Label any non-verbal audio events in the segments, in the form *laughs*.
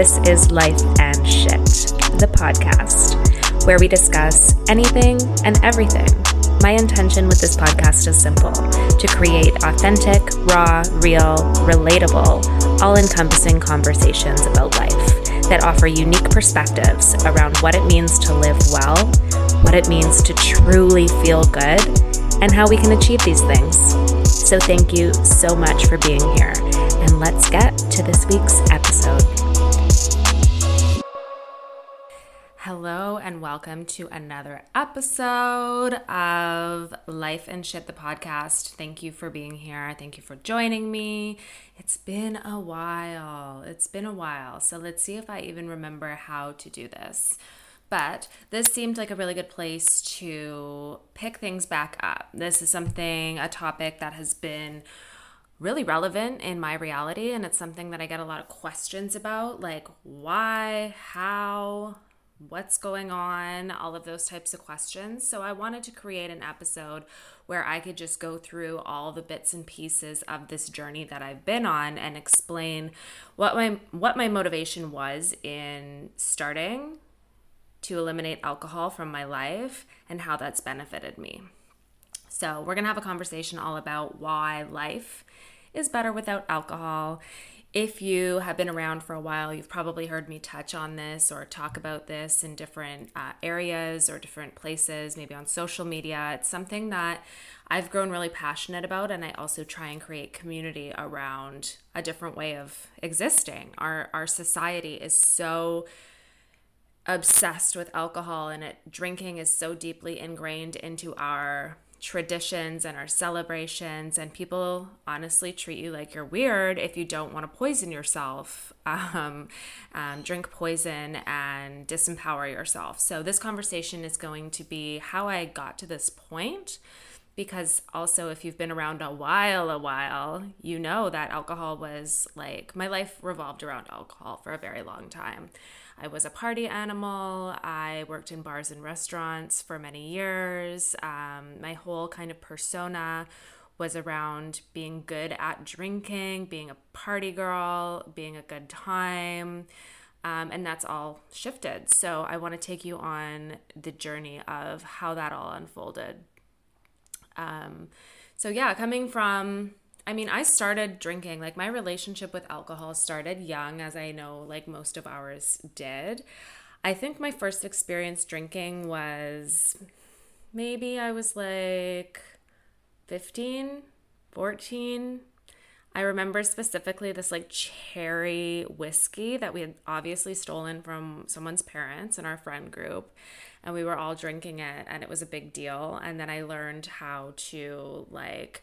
This is Life and Shit, the podcast, where we discuss anything and everything. My intention with this podcast is simple to create authentic, raw, real, relatable, all encompassing conversations about life that offer unique perspectives around what it means to live well, what it means to truly feel good, and how we can achieve these things. So, thank you so much for being here, and let's get to this week's episode. And welcome to another episode of Life and Shit, the podcast. Thank you for being here. Thank you for joining me. It's been a while. It's been a while. So let's see if I even remember how to do this. But this seemed like a really good place to pick things back up. This is something, a topic that has been really relevant in my reality. And it's something that I get a lot of questions about like, why, how, what's going on, all of those types of questions. So I wanted to create an episode where I could just go through all the bits and pieces of this journey that I've been on and explain what my what my motivation was in starting to eliminate alcohol from my life and how that's benefited me. So, we're going to have a conversation all about why life is better without alcohol if you have been around for a while, you've probably heard me touch on this or talk about this in different uh, areas or different places, maybe on social media. It's something that I've grown really passionate about, and I also try and create community around a different way of existing. Our, our society is so obsessed with alcohol, and it drinking is so deeply ingrained into our traditions and our celebrations and people honestly treat you like you're weird if you don't want to poison yourself *laughs* um, um, drink poison and disempower yourself. So this conversation is going to be how i got to this point because also if you've been around a while a while you know that alcohol was like my life revolved around alcohol for a very long time I was a party animal. I worked in bars and restaurants for many years. Um, my whole kind of persona was around being good at drinking, being a party girl, being a good time. Um, and that's all shifted. So I want to take you on the journey of how that all unfolded. Um, so, yeah, coming from I mean, I started drinking, like my relationship with alcohol started young, as I know, like most of ours did. I think my first experience drinking was maybe I was like 15, 14. I remember specifically this like cherry whiskey that we had obviously stolen from someone's parents in our friend group. And we were all drinking it, and it was a big deal. And then I learned how to like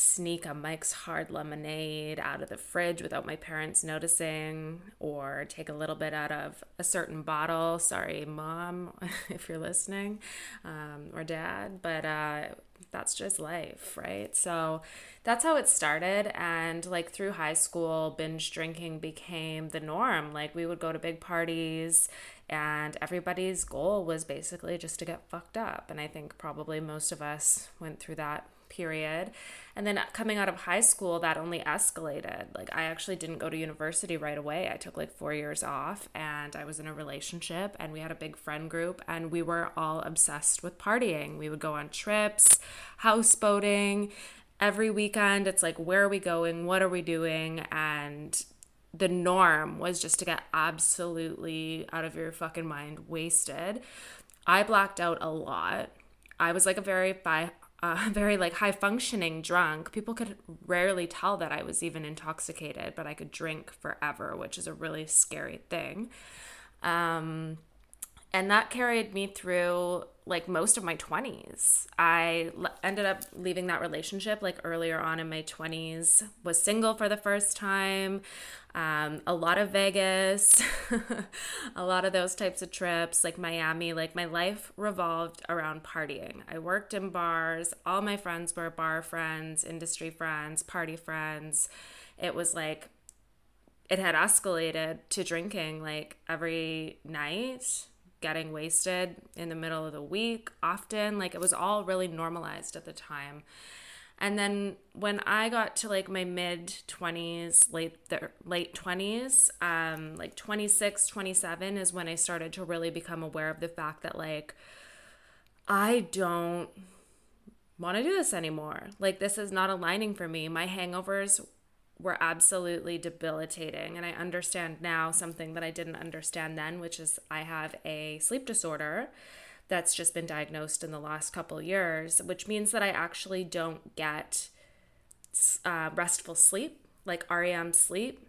sneak a Mike's Hard Lemonade out of the fridge without my parents noticing, or take a little bit out of a certain bottle. Sorry, mom, *laughs* if you're listening, um, or dad, but uh, that's just life, right? So that's how it started. And like through high school, binge drinking became the norm. Like we would go to big parties and everybody's goal was basically just to get fucked up. And I think probably most of us went through that period. And then coming out of high school, that only escalated. Like, I actually didn't go to university right away. I took like four years off and I was in a relationship and we had a big friend group and we were all obsessed with partying. We would go on trips, houseboating. Every weekend, it's like, where are we going? What are we doing? And the norm was just to get absolutely out of your fucking mind wasted. I blacked out a lot. I was like a very bi- uh, *laughs* very like high functioning drunk. People could rarely tell that I was even intoxicated, but I could drink forever, which is a really scary thing. Um, and that carried me through like most of my 20s. I l- ended up leaving that relationship like earlier on in my 20s, was single for the first time, um, a lot of Vegas, *laughs* a lot of those types of trips, like Miami. Like my life revolved around partying. I worked in bars, all my friends were bar friends, industry friends, party friends. It was like, it had escalated to drinking like every night getting wasted in the middle of the week often. Like it was all really normalized at the time. And then when I got to like my mid 20s, late late 20s, um like 26, 27 is when I started to really become aware of the fact that like I don't want to do this anymore. Like this is not aligning for me. My hangovers were absolutely debilitating. And I understand now something that I didn't understand then, which is I have a sleep disorder that's just been diagnosed in the last couple years, which means that I actually don't get uh, restful sleep, like REM sleep.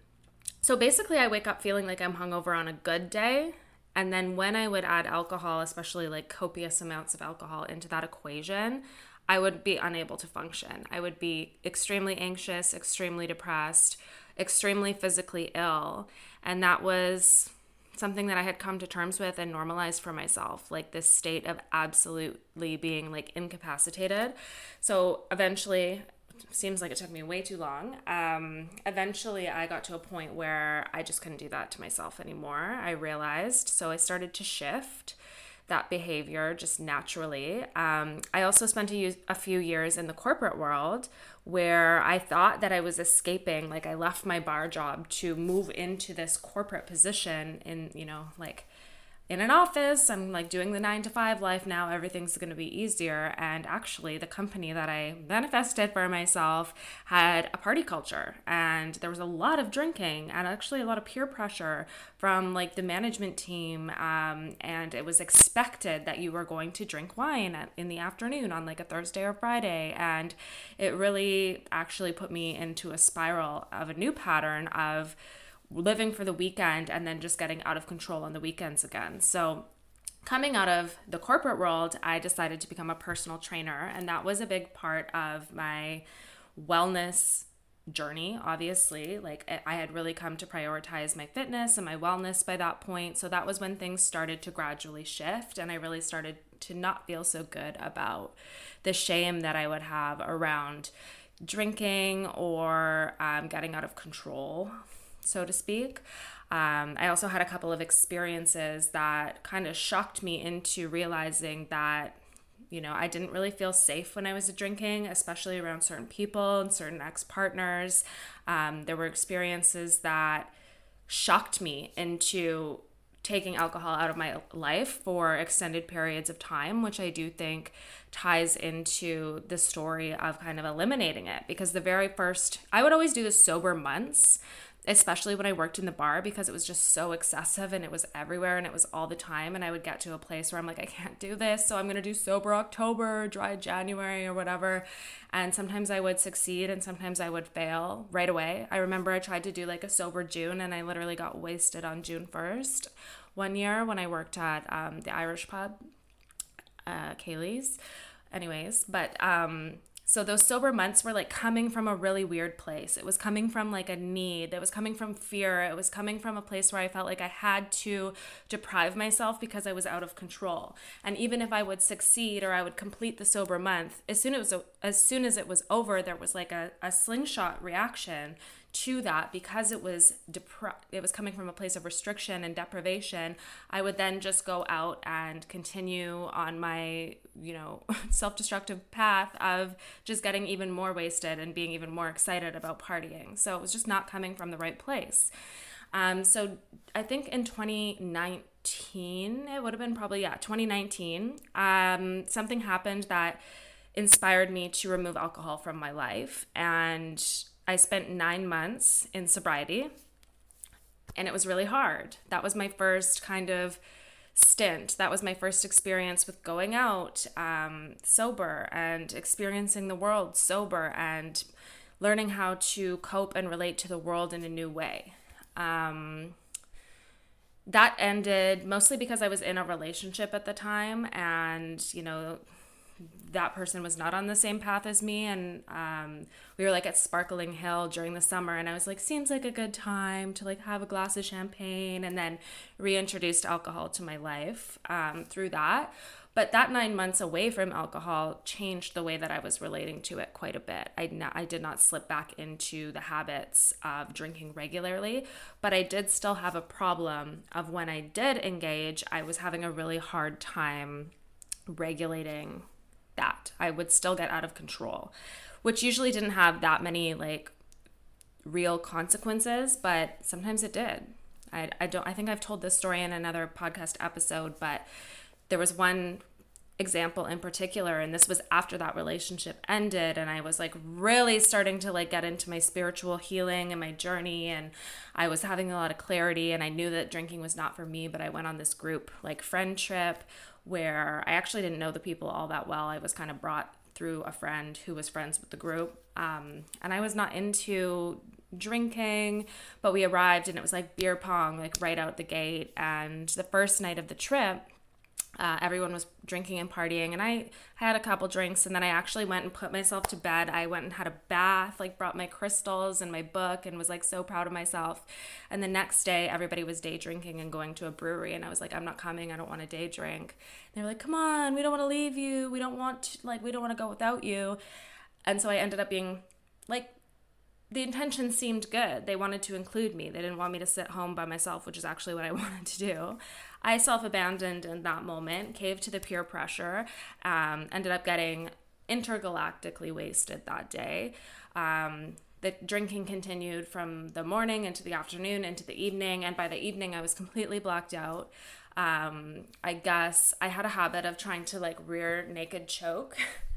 So basically, I wake up feeling like I'm hungover on a good day. And then when I would add alcohol, especially like copious amounts of alcohol into that equation, I would be unable to function. I would be extremely anxious, extremely depressed, extremely physically ill. And that was something that I had come to terms with and normalized for myself, like this state of absolutely being like incapacitated. So eventually, seems like it took me way too long. Um, eventually, I got to a point where I just couldn't do that to myself anymore. I realized. So I started to shift that behavior just naturally. Um, I also spent a, a few years in the corporate world where I thought that I was escaping. Like I left my bar job to move into this corporate position in, you know, like in an office. I'm like doing the nine to five life now. Everything's going to be easier. And actually, the company that I manifested for myself had a party culture, and there was a lot of drinking and actually a lot of peer pressure from like the management team. Um, and it was expected that you were going to drink wine in the afternoon on like a Thursday or Friday. And it really actually put me into a spiral of a new pattern of living for the weekend and then just getting out of control on the weekends again. So, coming out of the corporate world, I decided to become a personal trainer, and that was a big part of my wellness journey obviously like i had really come to prioritize my fitness and my wellness by that point so that was when things started to gradually shift and i really started to not feel so good about the shame that i would have around drinking or um, getting out of control so to speak. Um, I also had a couple of experiences that kind of shocked me into realizing that, you know, I didn't really feel safe when I was drinking, especially around certain people and certain ex partners. Um, there were experiences that shocked me into taking alcohol out of my life for extended periods of time, which I do think ties into the story of kind of eliminating it. Because the very first, I would always do the sober months especially when I worked in the bar because it was just so excessive and it was everywhere and it was all the time. And I would get to a place where I'm like, I can't do this. So I'm going to do sober October, dry January, or whatever. And sometimes I would succeed and sometimes I would fail right away. I remember I tried to do like a sober June and I literally got wasted on June 1st one year when I worked at um, the Irish pub, uh, Kaylee's. Anyways, but um, so those sober months were like coming from a really weird place. It was coming from like a need. It was coming from fear. It was coming from a place where I felt like I had to deprive myself because I was out of control. And even if I would succeed or I would complete the sober month, as soon as it was, as soon as it was over, there was like a, a slingshot reaction to that because it was depri- it was coming from a place of restriction and deprivation i would then just go out and continue on my you know *laughs* self-destructive path of just getting even more wasted and being even more excited about partying. So it was just not coming from the right place. Um, so i think in 2019 it would have been probably yeah 2019 um, something happened that inspired me to remove alcohol from my life. And I spent nine months in sobriety and it was really hard. That was my first kind of stint. That was my first experience with going out um, sober and experiencing the world sober and learning how to cope and relate to the world in a new way. Um, that ended mostly because I was in a relationship at the time and, you know, that person was not on the same path as me. And um, we were like at sparkling hill during the summer. And i was like seems like a good time to like have a glass of champagne and then reintroduced alcohol to my life um, through that. But that nine months away from alcohol changed the way that I was relating to it quite a bit. I, I did not slip back into the habits of drinking regularly, but I did still have a problem of when I did engage, I was having a really hard time regulating that. I would still get out of control, which usually didn't have that many like real consequences, but sometimes it did. I, I don't I think I've told this story in another podcast episode, but there was one example in particular and this was after that relationship ended and I was like really starting to like get into my spiritual healing and my journey and I was having a lot of clarity and I knew that drinking was not for me but I went on this group like friend trip where I actually didn't know the people all that well. I was kind of brought through a friend who was friends with the group um, and I was not into drinking but we arrived and it was like beer pong like right out the gate and the first night of the trip uh, everyone was drinking and partying, and I had a couple drinks, and then I actually went and put myself to bed. I went and had a bath, like brought my crystals and my book, and was like so proud of myself. And the next day, everybody was day drinking and going to a brewery, and I was like, I'm not coming. I don't want to day drink. And they were like, Come on, we don't want to leave you. We don't want to, like we don't want to go without you. And so I ended up being like the intention seemed good. They wanted to include me. They didn't want me to sit home by myself, which is actually what I *laughs* wanted to do. I self abandoned in that moment, caved to the peer pressure, um, ended up getting intergalactically wasted that day. Um, the drinking continued from the morning into the afternoon into the evening, and by the evening, I was completely blacked out. Um, I guess I had a habit of trying to like rear naked choke *laughs*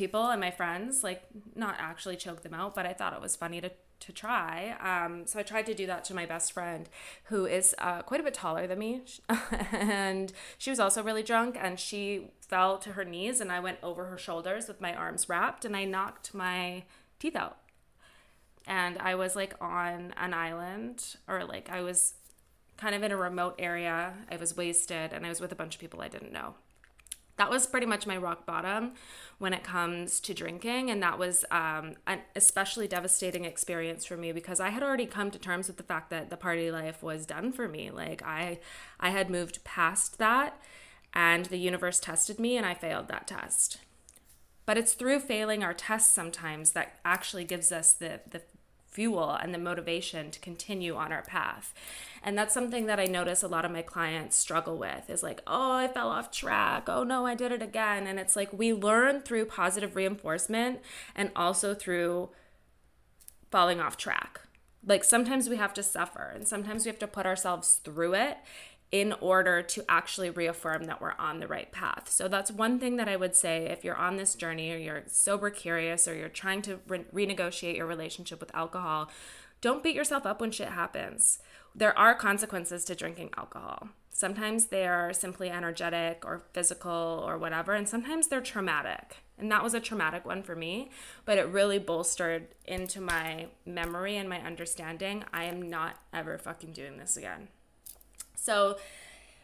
people and my friends, like not actually choke them out, but I thought it was funny to to try. Um, so I tried to do that to my best friend, who is uh, quite a bit taller than me, *laughs* and she was also really drunk, and she fell to her knees, and I went over her shoulders with my arms wrapped, and I knocked my teeth out. And I was like on an island, or like I was kind of in a remote area. I was wasted, and I was with a bunch of people I didn't know that was pretty much my rock bottom when it comes to drinking and that was um, an especially devastating experience for me because i had already come to terms with the fact that the party life was done for me. Like i i had moved past that and the universe tested me and i failed that test. But it's through failing our tests sometimes that actually gives us the the fuel and the motivation to continue on our path. And that's something that I notice a lot of my clients struggle with is like, oh, I fell off track. Oh no, I did it again. And it's like we learn through positive reinforcement and also through falling off track. Like sometimes we have to suffer and sometimes we have to put ourselves through it in order to actually reaffirm that we're on the right path. So that's one thing that I would say if you're on this journey or you're sober curious or you're trying to re- renegotiate your relationship with alcohol, don't beat yourself up when shit happens. There are consequences to drinking alcohol. Sometimes they are simply energetic or physical or whatever, and sometimes they're traumatic. And that was a traumatic one for me, but it really bolstered into my memory and my understanding. I am not ever fucking doing this again. So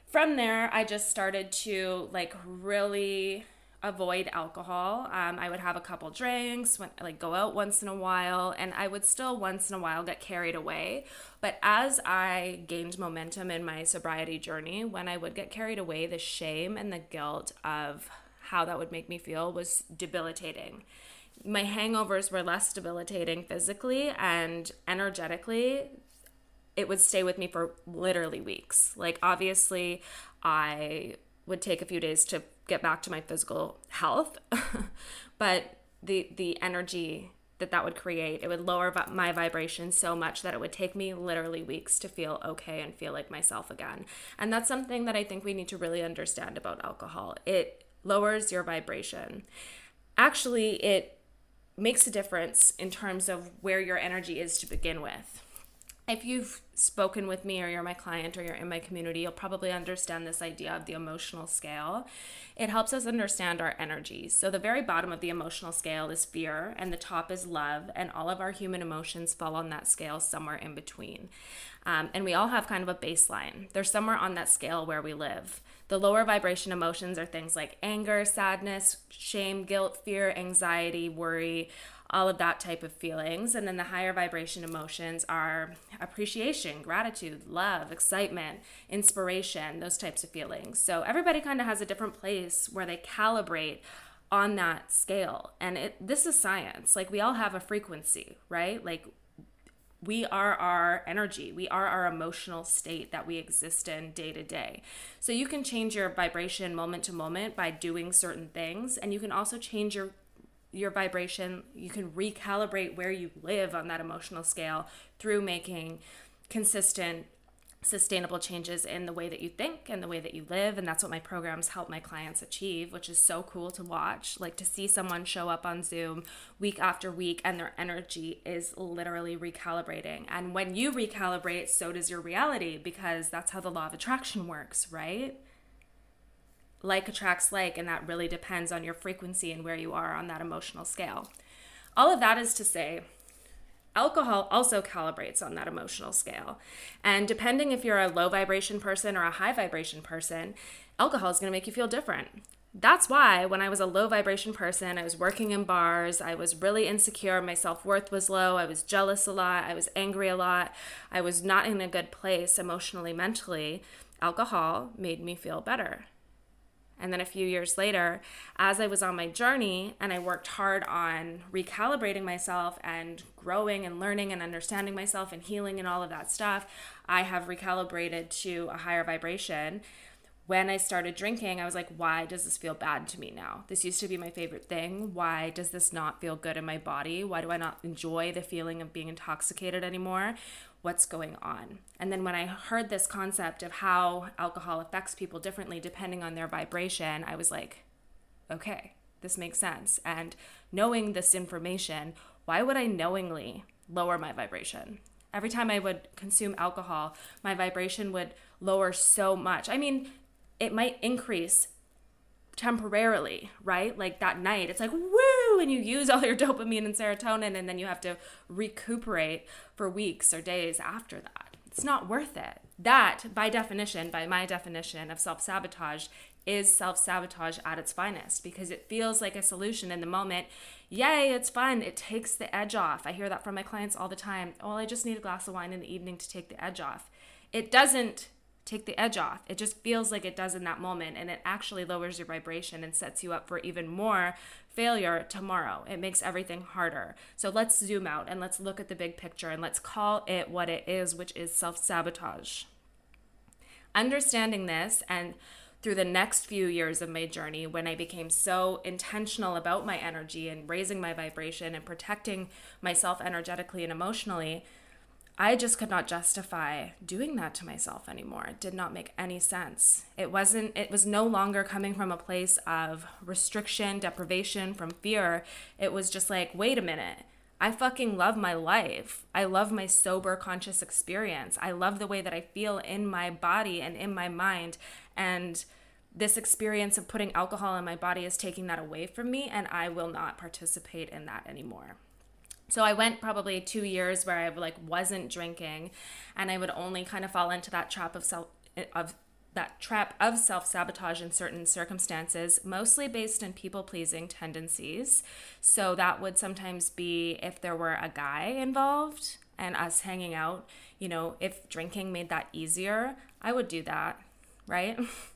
from there, I just started to like really avoid alcohol. Um, I would have a couple drinks, like go out once in a while, and I would still once in a while get carried away. But as I gained momentum in my sobriety journey, when I would get carried away, the shame and the guilt of how that would make me feel was debilitating. My hangovers were less debilitating physically and energetically it would stay with me for literally weeks. Like, obviously, I would take a few days to get back to my physical health, *laughs* but the the energy that that would create it would lower my vibration so much that it would take me literally weeks to feel okay and feel like myself again. And that's something that i think we need to really understand about alcohol. It lowers your vibration. Actually it makes a difference in terms of where your energy is to begin with if you've spoken with me or you're my client or you're in my community, you'll probably understand this idea of the emotional scale. It helps us understand our energies. So, the very bottom of the emotional scale is fear, and the top is love, and all of our human emotions fall on that scale somewhere in between. Um, and we all have kind of a baseline. There's somewhere on that scale where we live. The lower vibration emotions are things like anger, sadness, shame, guilt, fear, anxiety, worry, all of that type of feelings. And then the higher vibration emotions are appreciation, gratitude, love, excitement, inspiration, those types of feelings. So everybody kind of has a different place where they calibrate on that scale. And it this is science. Like we all have a frequency, right? Like we are our energy. We are our emotional state that we exist in day to day. So you can change your vibration moment to moment by doing certain things and you can also change your your vibration. You can recalibrate where you live on that emotional scale through making consistent sustainable changes in the way that you think and the way that you live and that's what my programs help my clients achieve which is so cool to watch like to see someone show up on zoom week after week and their energy is literally recalibrating and when you recalibrate so does your reality because that's how the law of attraction works right like attracts like and that really depends on your frequency and where you are on that emotional scale all of that is to say Alcohol also calibrates on that emotional scale. And depending if you're a low vibration person or a high vibration person, alcohol is going to make you feel different. That's why when I was a low vibration person, I was working in bars, I was really insecure, my self worth was low, I was jealous a lot, I was angry a lot, I was not in a good place emotionally, mentally. Alcohol made me feel better. And then a few years later, as I was on my journey and I worked hard on recalibrating myself and growing and learning and understanding myself and healing and all of that stuff, I have recalibrated to a higher vibration. When I started drinking, I was like, why does this feel bad to me now? This used to be my favorite thing. Why does this not feel good in my body? Why do I not enjoy the feeling of being intoxicated anymore? What's going on. And then when I heard this concept of how alcohol affects people differently depending on their vibration, I was like, okay, this makes sense. And knowing this information, why would I knowingly lower my vibration? Every time I would consume alcohol, my vibration would lower so much. I mean, it might increase temporarily, right? Like that night, it's like, woo, and you use all your *laughs* dopamine and serotonin, and then you have to recuperate for weeks or days after that. It's not worth it. That, by definition, by my definition of self sabotage, is self sabotage at its finest because it feels like a solution in the moment. Yay, it's fun. It takes the edge off. I hear that from my clients all the time. Oh, I just need a glass of wine in the evening to take the edge off. It doesn't take the edge off. It just feels like it does in that moment, and it actually lowers your vibration and sets you up for even more failure tomorrow. It makes everything harder. So let's zoom out and let's look at the big picture and let's call it what it is, which is self sabotage. Understanding this and through the next few years of my journey, when I became so intentional about my energy and raising my vibration and protecting myself energetically and emotionally, I just could not justify doing that to myself anymore. It did not make any sense. It wasn't, it was no longer coming from a place of restriction, deprivation, from fear. It was just like, wait a minute. I fucking love my life. I love my sober, conscious experience. I love the way that I feel in my body and in my mind. And this experience of putting alcohol in my body is taking that away from me, and I will not participate in that anymore. So I went probably two years where I like wasn't drinking, and I would only kind of fall into that trap of self of that trap of self sabotage in certain circumstances, mostly based in people pleasing tendencies. So that would sometimes be if there were a guy involved and us hanging out. You know, if drinking made that easier, I would do that, right? *laughs*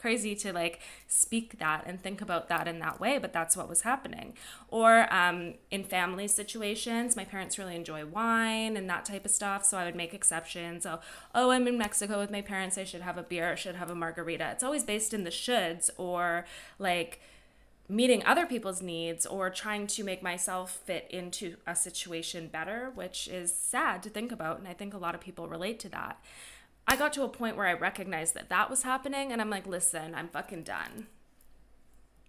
crazy to like speak that and think about that in that way, but that's what was happening. Or um, in family situations, my parents really enjoy wine and that type of stuff, so I would make exceptions. So, oh, I'm in Mexico with my parents, I should have a beer, I should have a margarita. It's always based in the shoulds or like meeting other people's needs or trying to make myself fit into a situation better, which is sad to think about. And I think a lot of people relate to that. I got to a point where I recognized that that was happening, and I'm like, listen, I'm fucking done.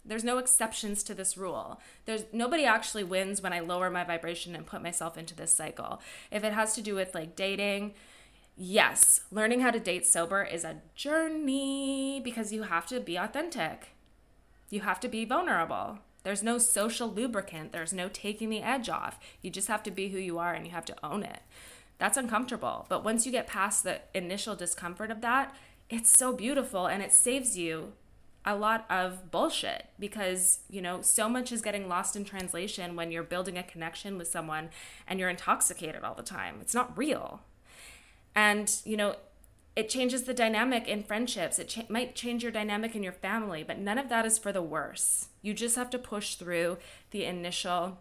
There's no exceptions to this rule. There's nobody actually wins when I lower my vibration and put myself into this cycle. If it has to do with like dating, yes, learning how to date sober is a journey because you have to be authentic. You have to be vulnerable. There's no social lubricant, there's no taking the edge off. You just have to be who you are and you have to own it that's uncomfortable. But once you get past the initial discomfort of that, it's so beautiful and it saves you a lot of bullshit because, you know, so much is getting lost in translation when you're building a connection with someone and you're intoxicated all the time. It's not real. And, you know, it changes the dynamic in friendships. It cha- might change your dynamic in your family, but none of that is for the worse. You just have to push through the initial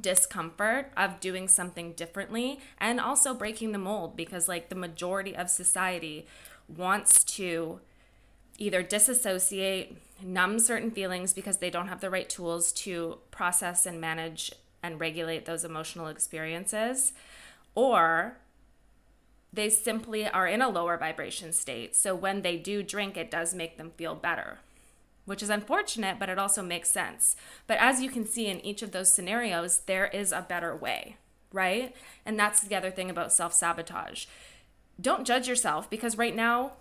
discomfort of doing something differently and also breaking the mold because, like, the majority of society wants to either disassociate, numb certain feelings because they don't have the right tools to process and manage and regulate those emotional experiences, or they simply are in a lower vibration state. So when they do drink, it does make them feel better, which is unfortunate, but it also makes sense. But as you can see in each of those scenarios, there is a better way, right? And that's the other thing about self sabotage. Don't judge yourself because right now,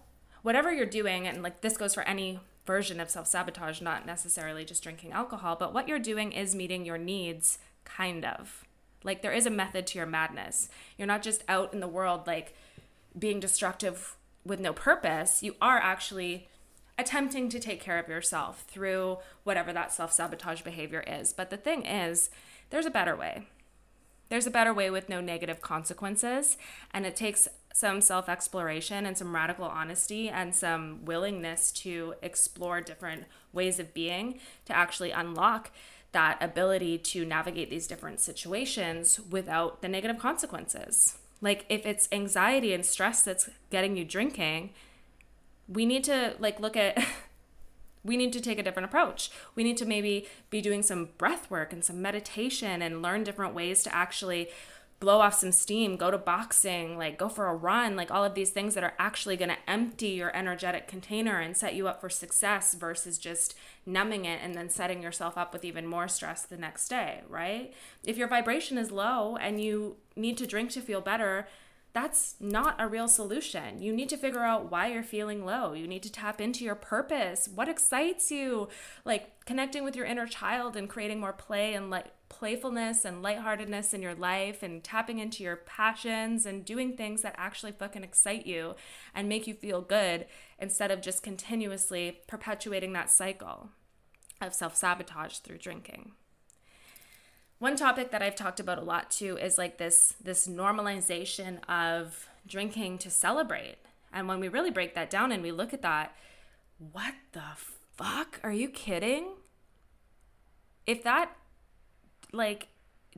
whatever you're doing, and like this goes for any version of self sabotage, not necessarily just drinking alcohol, but what you're doing is meeting your needs, kind of like there is a method to your madness. You're not just out in the world like being destructive with no purpose. You are actually attempting to take care of yourself through whatever that self sabotage behavior is. But the thing is, there's a better way. There's a better way with no negative consequences. And it takes some self exploration and some radical honesty and some willingness to explore different ways of being to actually unlock that ability to navigate these different situations without the negative consequences. Like if it's anxiety and stress that's getting you drinking, we need to like look at *laughs* we need to take a different approach. We need to maybe be doing some breath work and some meditation and learn different ways to actually blow off some steam, go to boxing, like go for a run, like all of these things that are actually going to empty your energetic container and set you up for success versus just numbing it and then setting yourself up with even more stress the next day, right? If your vibration is low and you need to drink to feel better, that's not a real solution. You need to figure out why you're feeling low. You need to tap into your purpose. What excites you? Like connecting with your inner child and creating more play and like playfulness and lightheartedness in your life and tapping into your passions and doing things that actually fucking excite you and make you feel good instead of just continuously perpetuating that cycle of self-sabotage through drinking one topic that I've talked about a lot too is like this this normalization of drinking to celebrate. And when we really break that down and we look at that, what the fuck? Are you kidding? If that like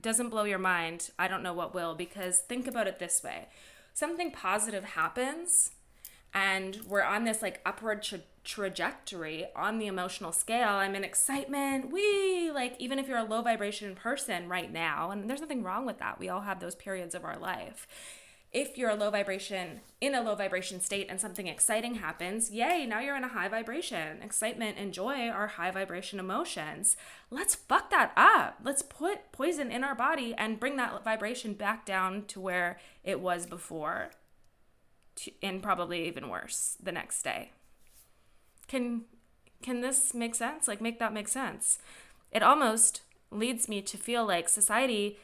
doesn't blow your mind, I don't know what will because think about it this way. Something positive happens and we're on this like upward tra- trajectory on the emotional scale. I'm in excitement. We like even if you're a low vibration person right now, and there's nothing wrong with that. We all have those periods of our life. If you're a low vibration in a low vibration state and something exciting happens, yay, now you're in a high vibration. Excitement and joy are high vibration emotions. Let's fuck that up. Let's put poison in our body and bring that vibration back down to where it was before and probably even worse the next day. Can can this make sense? Like make that make sense. It almost leads me to feel like society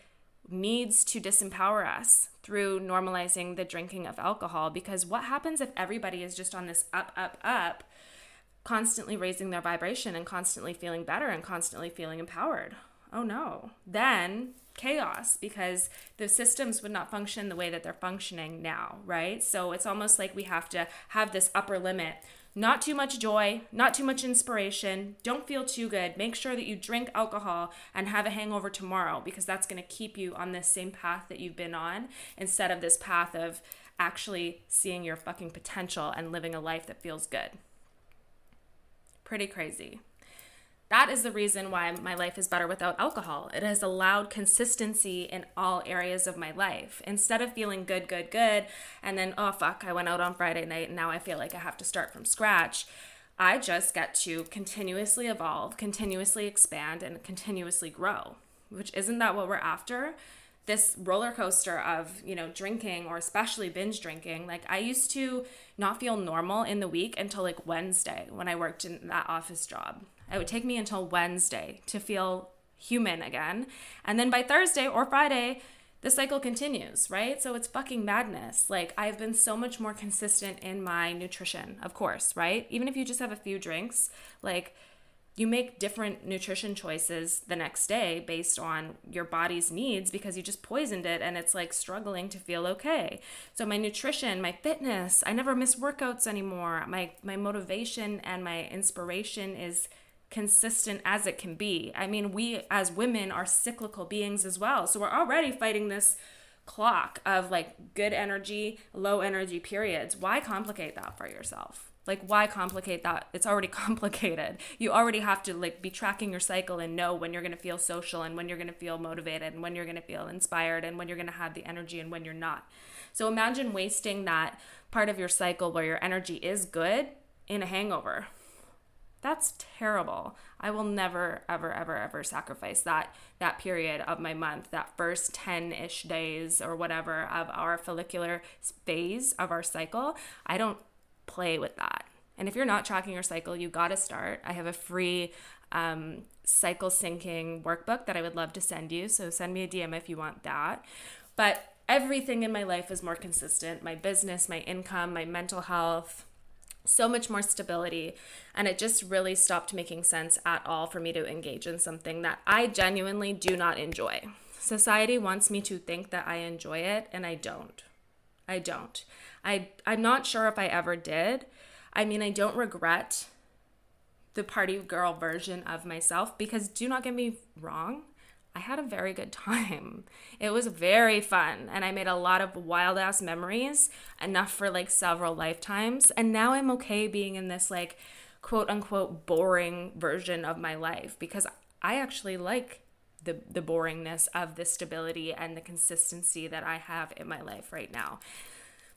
needs to disempower us through normalizing the drinking of alcohol because what happens if everybody is just on this up up up constantly raising their vibration and constantly feeling better and constantly feeling empowered? Oh no. Then chaos because the systems would not function the way that they're functioning now, right? So it's almost like we have to have this upper limit. Not too much joy, not too much inspiration. Don't feel too good. Make sure that you drink alcohol and have a hangover tomorrow because that's going to keep you on this same path that you've been on instead of this path of actually seeing your fucking potential and living a life that feels good. Pretty crazy. That is the reason why my life is better without alcohol. It has allowed consistency in all areas of my life. Instead of feeling good, good, good, and then, oh fuck, I went out on Friday night and now I feel like I have to start from scratch. I just get to continuously evolve, continuously expand, and continuously grow, which isn't that what we're after? this roller coaster of you know drinking or especially binge drinking like i used to not feel normal in the week until like wednesday when i worked in that office job it would take me until wednesday to feel human again and then by thursday or friday the cycle continues, right? So it's fucking madness. Like I've been so much more consistent in my nutrition, of course, right? Even if you just have a few drinks, like you make different nutrition choices the next day based on your body's needs because you just poisoned it and it's like struggling to feel okay. So my nutrition, my fitness, I never miss workouts anymore. My my motivation and my inspiration is consistent as it can be. I mean, we as women are cyclical beings as well. So we're already fighting this clock of like good energy, low energy periods. Why complicate that for yourself? like why complicate that it's already *laughs* complicated you already have to like be tracking your cycle and know when you're going to feel social and when you're going to feel motivated and when you're going to feel inspired and when you're going to have the energy and when you're not so imagine wasting that part of your cycle where your energy is good in a hangover that's terrible i will never ever ever ever sacrifice that that period of my month that first 10ish days or whatever of our follicular phase of our cycle i don't play with that. And if you're not tracking your cycle, you got to start. I have a free um, cycle syncing workbook that I would love to send you. So send me a DM if you want that. But everything in my life is more consistent my business, my income, my mental health, so much more stability. And it just really stopped making sense at all for me to engage in something that I genuinely do not enjoy. Society wants me to think that I enjoy it, and I don't. I don't. I I'm not sure if I ever did. I mean, I don't regret the party girl version of myself because do not get me wrong, I had a very good time. *laughs* It was very fun and I made a lot of wild ass memories, enough for like several lifetimes. And now I'm okay being in this like quote unquote boring version of my life because I actually like the the boringness of the stability and the consistency that I have in my life right now.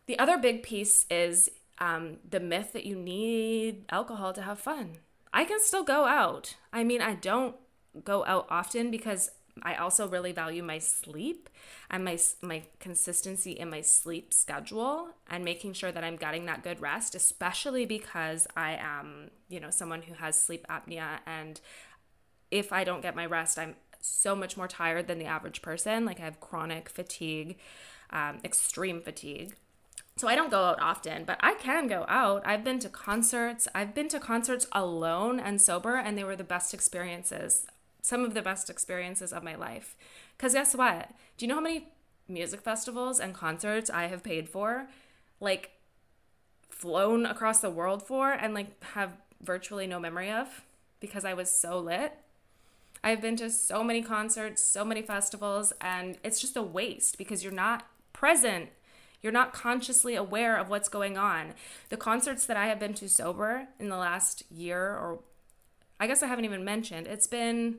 The other big piece is um, the myth that you need alcohol to have fun. I can still go out. I mean, I don't go out often because I also really value my sleep and my my consistency in my sleep schedule and making sure that I'm getting that good rest, especially because I am, you know, someone who has sleep apnea and if I don't get my rest, I'm so much more tired than the average person. Like I have chronic fatigue, um, extreme fatigue. So I don't go out often, but I can go out. I've been to concerts. I've been to concerts alone and sober, and they were the best experiences. Some of the best experiences of my life. Because guess what? Do you know how many music festivals and concerts I have paid for? Like, flown across the world for and like have virtually no memory of because I was so lit. I've been to so many concerts, so many festivals, and it's just a waste because you're not present. You're not consciously aware of what's going on. The concerts that I have been to sober in the last year, or I guess I haven't even mentioned, it's been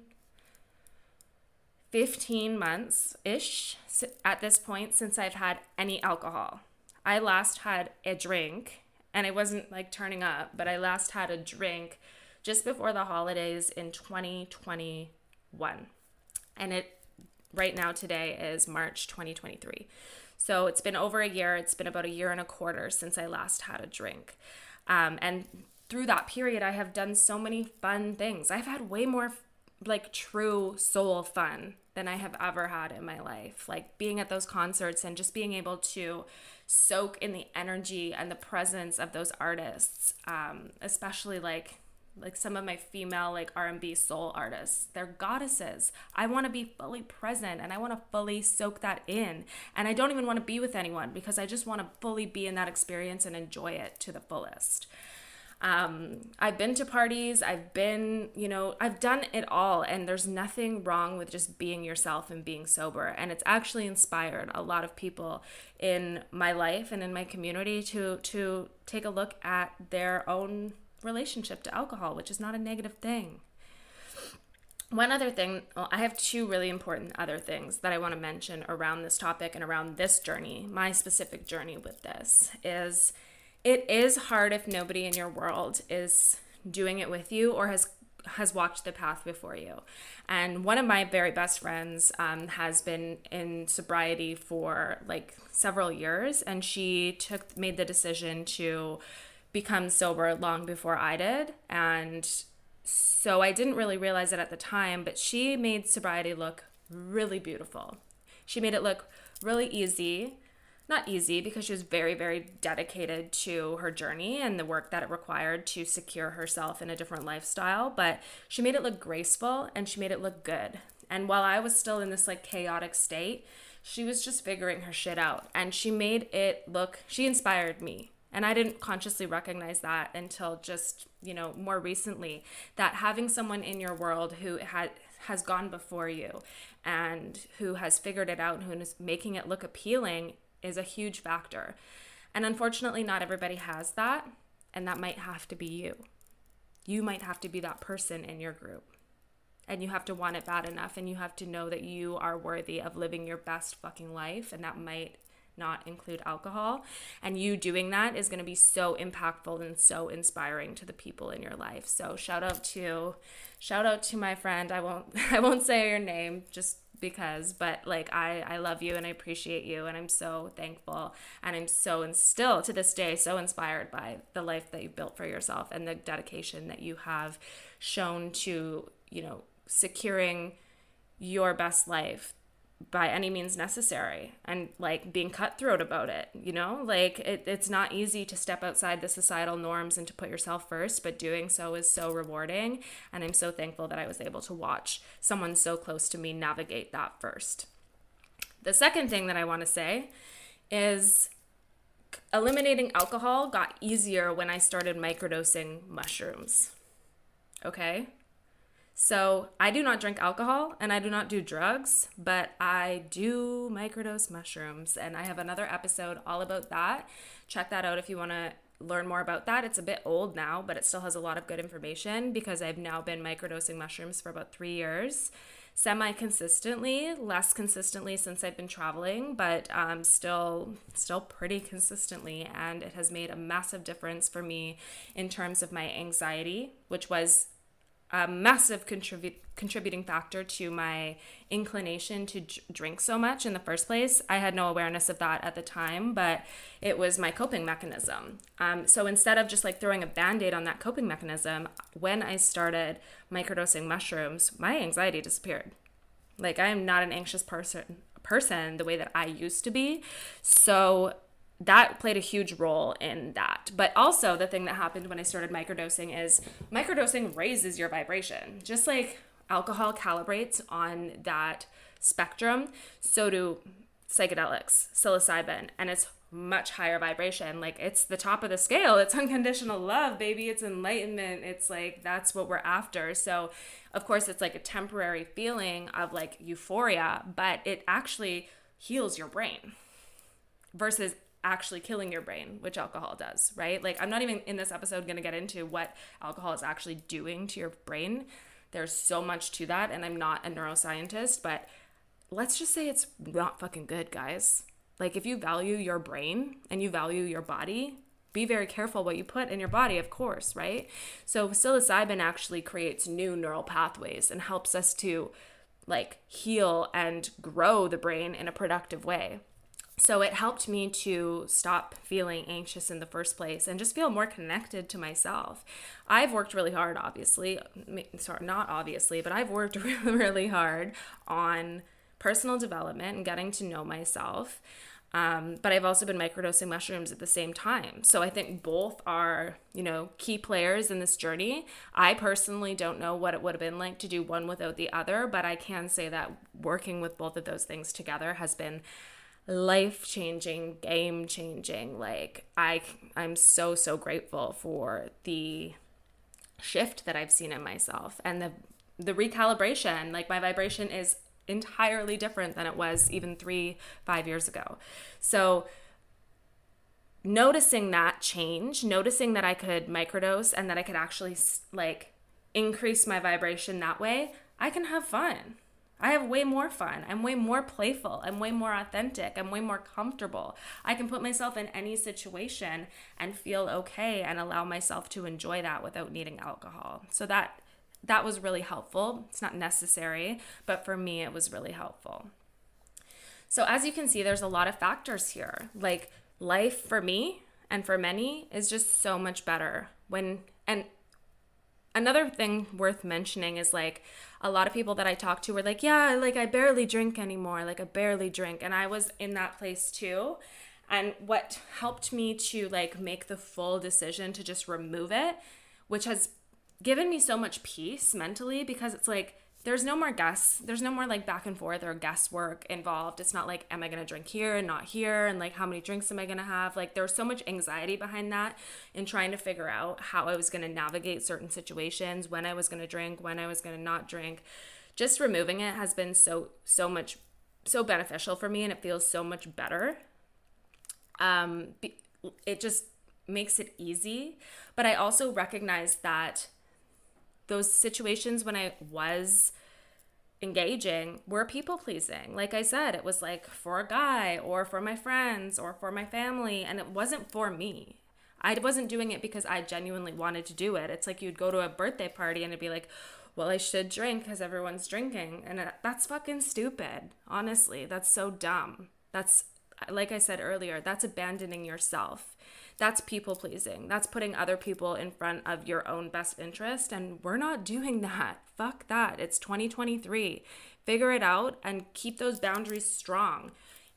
15 months ish at this point since I've had any alcohol. I last had a drink, and I wasn't like turning up, but I last had a drink just before the holidays in 2021. And it right now today is March 2023. So it's been over a year. It's been about a year and a quarter since I last had a drink. Um, and through that period, I have done so many fun things. I've had way more like true soul fun than I have ever had in my life. Like being at those concerts and just being able to soak in the energy and the presence of those artists, um, especially like like some of my female like R&B soul artists. They're goddesses. I want to be fully present and I want to fully soak that in. And I don't even want to be with anyone because I just want to fully be in that experience and enjoy it to the fullest. Um, I've been to parties, I've been, you know, I've done it all, and there's nothing wrong with just being yourself and being sober. And it's actually inspired a lot of people in my life and in my community to to take a look at their own relationship to alcohol, which is not a negative thing. One other thing, well, I have two really important other things that I want to mention around this topic and around this journey, my specific journey with this is it is hard if nobody in your world is doing it with you or has has walked the path before you. And one of my very best friends um, has been in sobriety for like several years, and she took made the decision to become sober long before I did. And so I didn't really realize it at the time, but she made sobriety look really beautiful. She made it look really easy. Not easy because she was very, very dedicated to her journey and the work that it required to secure herself in a different lifestyle. But she made it look graceful and she made it look good. And while I was still in this like chaotic state, she was just figuring her shit out and she made it look, she inspired me. And I didn't consciously recognize that until just, you know, more recently that having someone in your world who had has gone before you and who has figured it out and who is making it look appealing is a huge factor. And unfortunately, not everybody has that, and that might have to be you. You might have to be that person in your group and you have to want it bad enough and you have to know that you are worthy of living your best fucking life and that might not include alcohol and you doing that is going to be so impactful and so inspiring to the people in your life so shout out to shout out to my friend i won't *laughs* i won't say your name just because but like i i love you and i appreciate you and i'm so thankful and i'm so and still to this day so inspired by the life that you've built for yourself and the dedication that you have shown to you know securing your best life by any means necessary and like being cutthroat about it you know? Like it, it's not easy to step outside the societal norms and to put yourself first but doing so is so rewarding and i'm so thankful that i was able to watch someone so close to me navigate that first. The second thing that i want to say is eliminating alcohol got easier when i started microdosing mushrooms okay so I do not drink alcohol and I do not do drugs, but I do microdose mushrooms. And I have another episode all about that. Check that out if you want to learn more about that. It's a bit old now, but it still has a lot of good information because I've now been microdosing mushrooms for about three years, semi consistently, less consistently since I've been traveling, but um, still, still pretty consistently. And it has made a massive difference for me in terms of my anxiety, which was a massive contributing factor to my inclination to drink so much in the first place. I had no awareness of that at the time, but it was my coping mechanism. Um, so instead of just like throwing a band aid on that coping mechanism, when I started microdosing mushrooms, my anxiety disappeared. Like I am not an anxious person person the way that I used to be. So that played a huge role in that. But also, the thing that happened when I started microdosing is microdosing raises your vibration. Just like alcohol calibrates on that spectrum, so do psychedelics, psilocybin, and it's much higher vibration. Like it's the top of the scale. It's *laughs* unconditional love, baby. It's enlightenment. It's like that's what we're after. So, of course, it's like a temporary feeling of like euphoria, but it actually heals your brain versus actually killing your brain, which alcohol does, right? Like, I'm not even in this episode going to get into what alcohol is actually doing to your brain. There's so much to that, and I'm not a neuroscientist, but let's just say it's not fucking good, guys. Like, if you value your brain and you value your body, be very careful what you put in your body, of course, right? So, psilocybin actually creates new neural pathways and helps us to like heal and grow the brain in a productive way. So it helped me to stop feeling anxious in the first place and just feel more connected to myself. I've worked really hard, obviously, sorry, not obviously, but I've worked really, *laughs* really hard on personal development and getting to know myself. Um, but I've also been microdosing mushrooms at the same time. So I think both are, you know, key players in this journey. I personally don't know what it would have been like to do one without the other, but I can say that working with both of those things together has been life changing, game changing. Like I I'm so so grateful for the shift that I've seen in myself and the the recalibration. Like my vibration is entirely different than it was even 3 5 years ago. So noticing that change, noticing that I could microdose and that I could actually like increase my vibration that way, I can have fun. I have way more fun. I'm way more playful. I'm way more authentic. I'm way more comfortable. I can put myself in any situation and feel okay and allow myself to enjoy that without needing alcohol. So that that was really helpful. It's not necessary, but for me it was really helpful. So as you can see there's a lot of factors here. Like life for me and for many is just so much better when and another thing worth mentioning is like a lot of people that I talk to were like, yeah, like I barely drink anymore. Like I barely drink. And I was in that place too. And what helped me to like make the full decision to just remove it, which has given me so much peace mentally because it's like there's no more guess. There's no more like back and forth or guesswork involved. It's not like, am I gonna drink here and not here? And like, how many drinks am I gonna have? Like, there's so much anxiety behind that in trying to figure out how I was gonna navigate certain situations, when I was gonna drink, when I was gonna not drink. Just removing it has been so, so much, so beneficial for me and it feels so much better. Um, it just makes it easy. But I also recognize that those situations when I was engaging were people pleasing. Like I said, it was like for a guy or for my friends or for my family, and it wasn't for me. I wasn't doing it because I genuinely wanted to do it. It's like you'd go to a birthday party and it'd be like, well, I should drink because everyone's drinking. And uh, that's fucking stupid. Honestly, that's so dumb. That's, like I said earlier, that's abandoning yourself. That's people pleasing. That's putting other people in front of your own best interest. And we're not doing that. *laughs* Fuck that. It's 2023. Figure it out and keep those boundaries strong.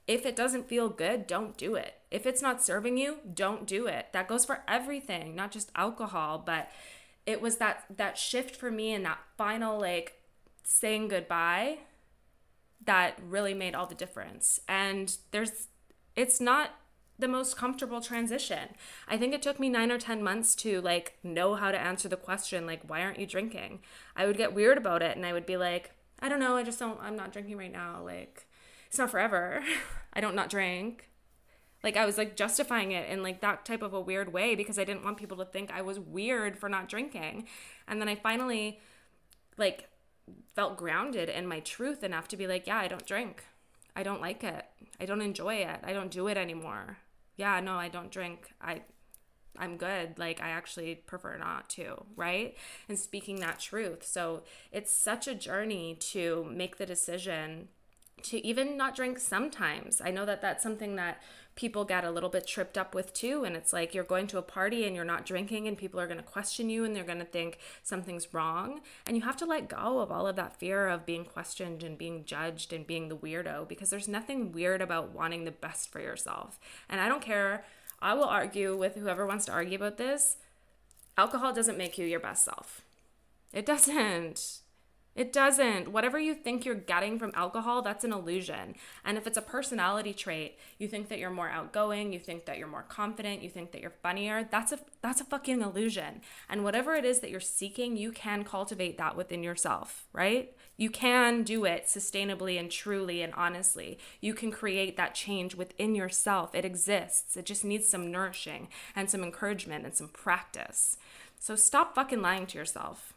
If it doesn't feel good, don't do it. If it's not serving you, don't do it. That goes for everything, not just alcohol, but it was that that shift for me and that final like saying goodbye that really made all the difference. And there's it's not the most comfortable transition. I think it took me 9 or 10 months to like know how to answer the question like why aren't you drinking? I would get weird about it and I would be like, I don't know, I just don't I'm not drinking right now. Like it's not forever. *laughs* I don't not drink. Like I was like justifying it in like that type of a weird way because I didn't want people to think I was weird for not drinking. And then I finally like felt grounded in my truth enough to be like, yeah, I don't drink. I don't like it. I don't enjoy it. I don't do it anymore yeah, no, I don't drink. I I'm good. Like I actually prefer not to, right? And speaking that truth. So it's such a journey to make the decision to even not drink sometimes. I know that that's something that people get a little bit tripped up with too. And it's like you're going to a party and you're not drinking, and people are going to question you and they're going to think something's wrong. And you have to let go of all of that fear of being questioned and being judged and being the weirdo because there's nothing weird about wanting the best for yourself. And I don't care. I will argue with whoever wants to argue about this. Alcohol doesn't make you your best self. It doesn't. It doesn't. Whatever you think you're getting from alcohol, that's an illusion. And if it's a personality trait, you think that you're more outgoing, you think that you're more confident, you think that you're funnier, that's a that's a fucking illusion. And whatever it is that you're seeking, you can cultivate that within yourself, right? You can do it sustainably and truly and honestly. You can create that change within yourself. It exists. It just needs some nourishing and some encouragement and some practice. So stop fucking lying to yourself.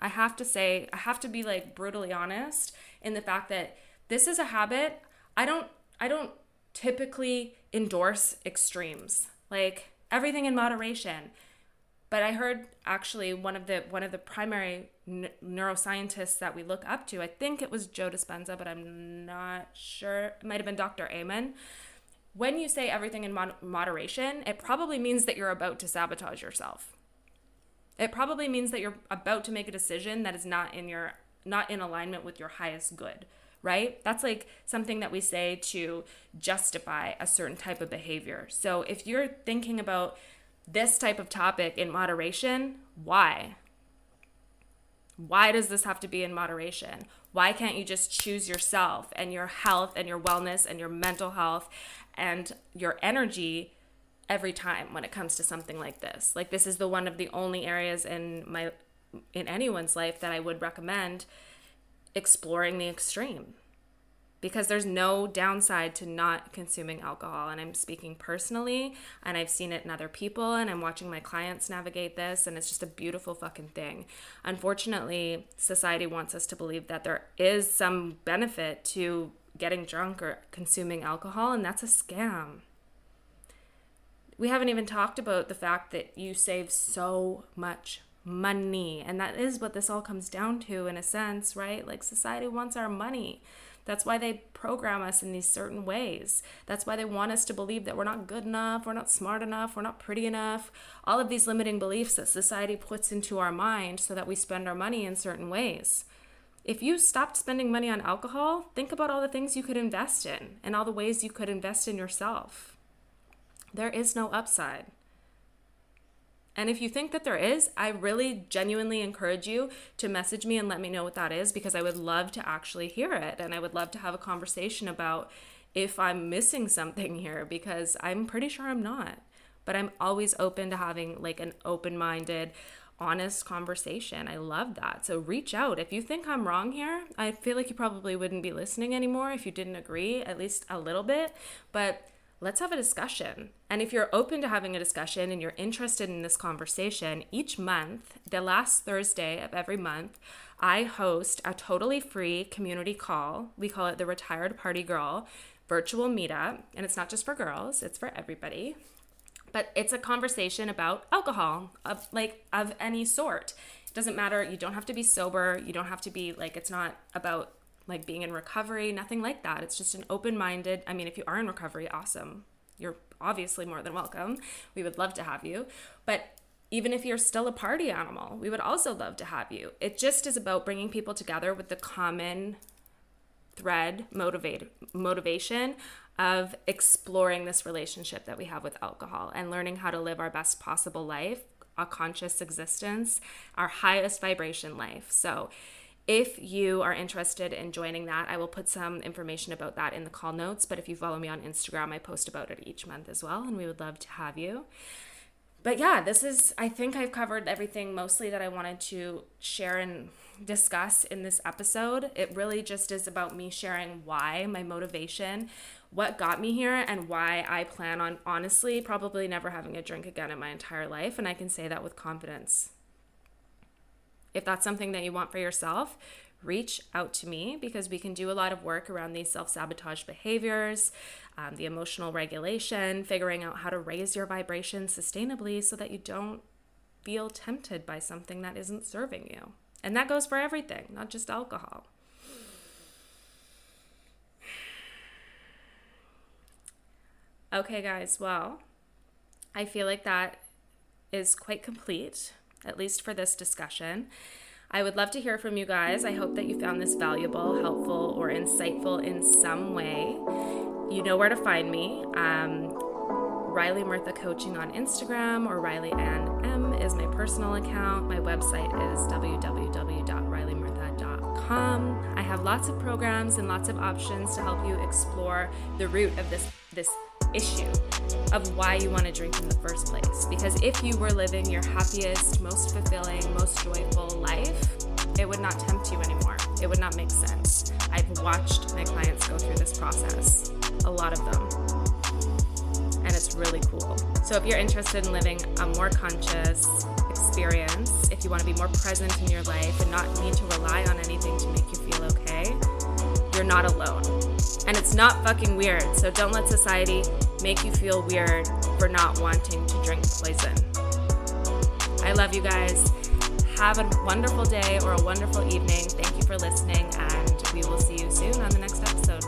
I have to say, I have to be like brutally honest in the fact that this is a habit. I don't I don't typically endorse extremes. Like everything in moderation. But I heard actually one of the one of the primary n- neuroscientists that we look up to. I think it was Joe Dispenza, but I'm not sure. It might have been Dr. Amen. When you say everything in mod- moderation, it probably means that you're about to sabotage yourself it probably means that you're about to make a decision that is not in your not in alignment with your highest good right? That's like something that we say to justify a certain type of behavior. So if you're thinking about this type of topic in moderation, why? Why does this have to be in moderation? Why can't you just choose yourself and your health and your wellness and your mental health and your energy every time when it comes to something like this. Like this is the one of the only areas in my in anyone's life that I would recommend exploring the extreme. Because there's no downside to not consuming alcohol. And I'm speaking personally, and I've seen it in other people, and I'm watching my clients navigate this, and it's just a beautiful fucking thing. Unfortunately, society wants us to believe that there is some benefit to getting drunk or consuming alcohol, and that's a scam we haven't even talked about the fact that you save so much money. And that is what this all comes down to, in a sense, right? Like society wants our money. That's why they program us in these certain ways. That's why they want us to believe that we're not good enough, we're not smart enough, we're not pretty enough. All of these limiting beliefs that society puts into our mind so that we spend our money in certain ways. If you stopped spending money on alcohol, think about all the things you could invest in and all the ways you could invest in yourself. There is no upside. And if you think that there is, I really genuinely encourage you to message me and let me know what that is because I would love to actually hear it. And I would love to have a conversation about if I'm missing something here because I'm pretty sure I'm not. But I'm always open to having like an open minded, honest conversation. I love that. So reach out. If you think I'm wrong here, I feel like you probably wouldn't be listening anymore if you didn't agree, at least a little bit. But let's have a discussion. And if you're open to having a discussion and you're interested in this conversation, each month, the last Thursday of every month, I host a totally free community call. We call it the Retired Party Girl virtual meetup. And it's not just for girls, it's for everybody. But it's a conversation about alcohol, of like of any sort. It doesn't matter. You don't have to be sober. You don't have to be like, it's not about like being in recovery, nothing like that. It's just an open minded, I mean, if you are in recovery, awesome. You're obviously more than welcome. We would love to have you. But even if you're still a party animal, we would also love to have you. It just is about bringing people together with the common thread motivate motivation of exploring this relationship that we have with alcohol and learning how to live our best possible life, a conscious existence, our highest vibration life. So if you are interested in joining that, I will put some information about that in the call notes. But if you follow me on Instagram, I post about it each month as well, and we would love to have you. But yeah, this is, I think I've covered everything mostly that I wanted to share and discuss in this episode. It really just is about me sharing why, my motivation, what got me here, and why I plan on honestly probably never having a drink again in my entire life. And I can say that with confidence. If that's something that you want for yourself, reach out to me because we can do a lot of work around these self sabotage behaviors, um, the emotional regulation, figuring out how to raise your vibration sustainably so that you don't feel tempted by something that isn't serving you. And that goes for everything, not just alcohol. *sighs* Okay, guys, well, I feel like that is quite complete at least for this discussion. I would love to hear from you guys. I hope that you found this valuable, helpful, or insightful in some way. You know where to find me. Um, Riley Murtha Coaching on Instagram or Riley Ann M is my personal account. My website is www.rileymurtha.com. I have lots of programs and lots of options to help you explore the root of this this issue of why you want to drink in the first place. Because if you were living your happiest, most fulfilling, most joyful life, it would not tempt you anymore. It would not make sense. I've watched my clients go through this process, a lot of them. And it's really cool. So, if you're interested in living a more conscious experience, if you want to be more present in your life and not need to rely on anything to make you feel okay, you're not alone. And it's not fucking weird. So don't let society make you feel weird for not wanting to drink poison. I love you guys. Have a wonderful day or a wonderful evening. Thank you for listening, and we will see you soon on the next episode.